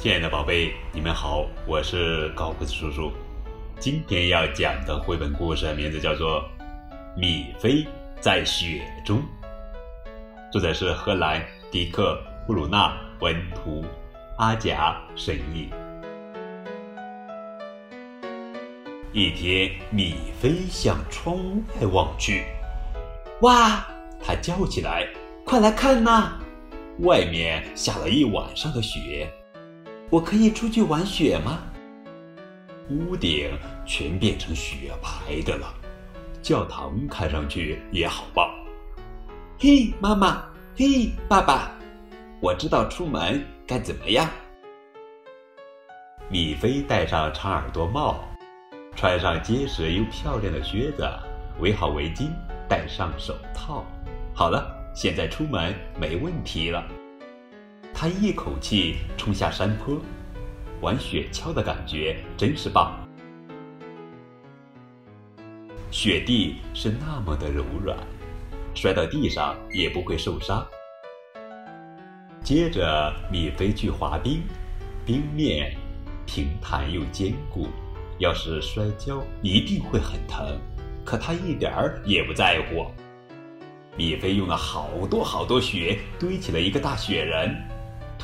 亲爱的宝贝，你们好，我是高个子叔叔。今天要讲的绘本故事名字叫做《米菲在雪中》，作者是荷兰迪克·布鲁纳文图，阿贾审译。一天，米菲向窗外望去，哇！他叫起来：“快来看呐！外面下了一晚上的雪，我可以出去玩雪吗？”屋顶全变成雪白的了，教堂看上去也好棒。嘿，妈妈！嘿，爸爸！我知道出门该怎么样。米菲戴上长耳朵帽，穿上结实又漂亮的靴子，围好围巾，戴上手套。好了，现在出门没问题了。他一口气冲下山坡，玩雪橇的感觉真是棒。雪地是那么的柔软，摔到地上也不会受伤。接着，米菲去滑冰，冰面平坦又坚固，要是摔跤一定会很疼，可他一点儿也不在乎。米菲用了好多好多雪堆起了一个大雪人，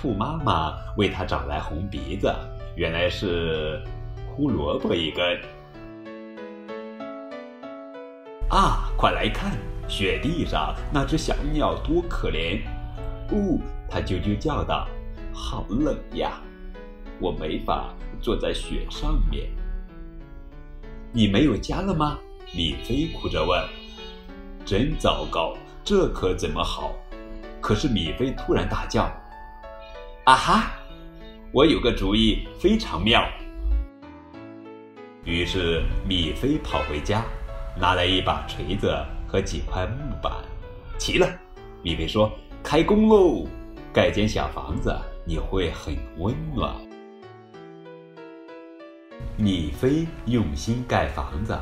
兔妈妈为它找来红鼻子，原来是胡萝卜一根。啊，快来看，雪地上那只小鸟多可怜！呜，它啾啾叫道：“好冷呀，我没法坐在雪上面。”你没有家了吗？米菲哭着问。真糟糕，这可怎么好？可是米菲突然大叫：“啊哈！我有个主意，非常妙。”于是米菲跑回家，拿来一把锤子和几块木板。齐了，米菲说：“开工喽！盖间小房子，你会很温暖。”米菲用心盖房子，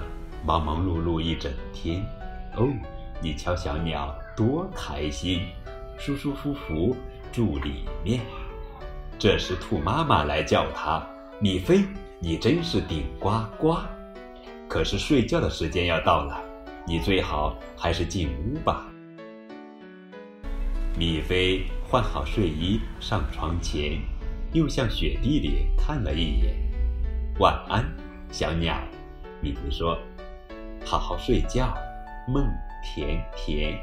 忙忙碌碌一整天。哦，你瞧，小鸟多开心，舒舒服服住里面。这时，兔妈妈来叫它：“米菲，你真是顶呱呱！可是睡觉的时间要到了，你最好还是进屋吧。”米菲换好睡衣，上床前，又向雪地里看了一眼。“晚安，小鸟。”米菲说，“好好睡觉。”梦甜甜。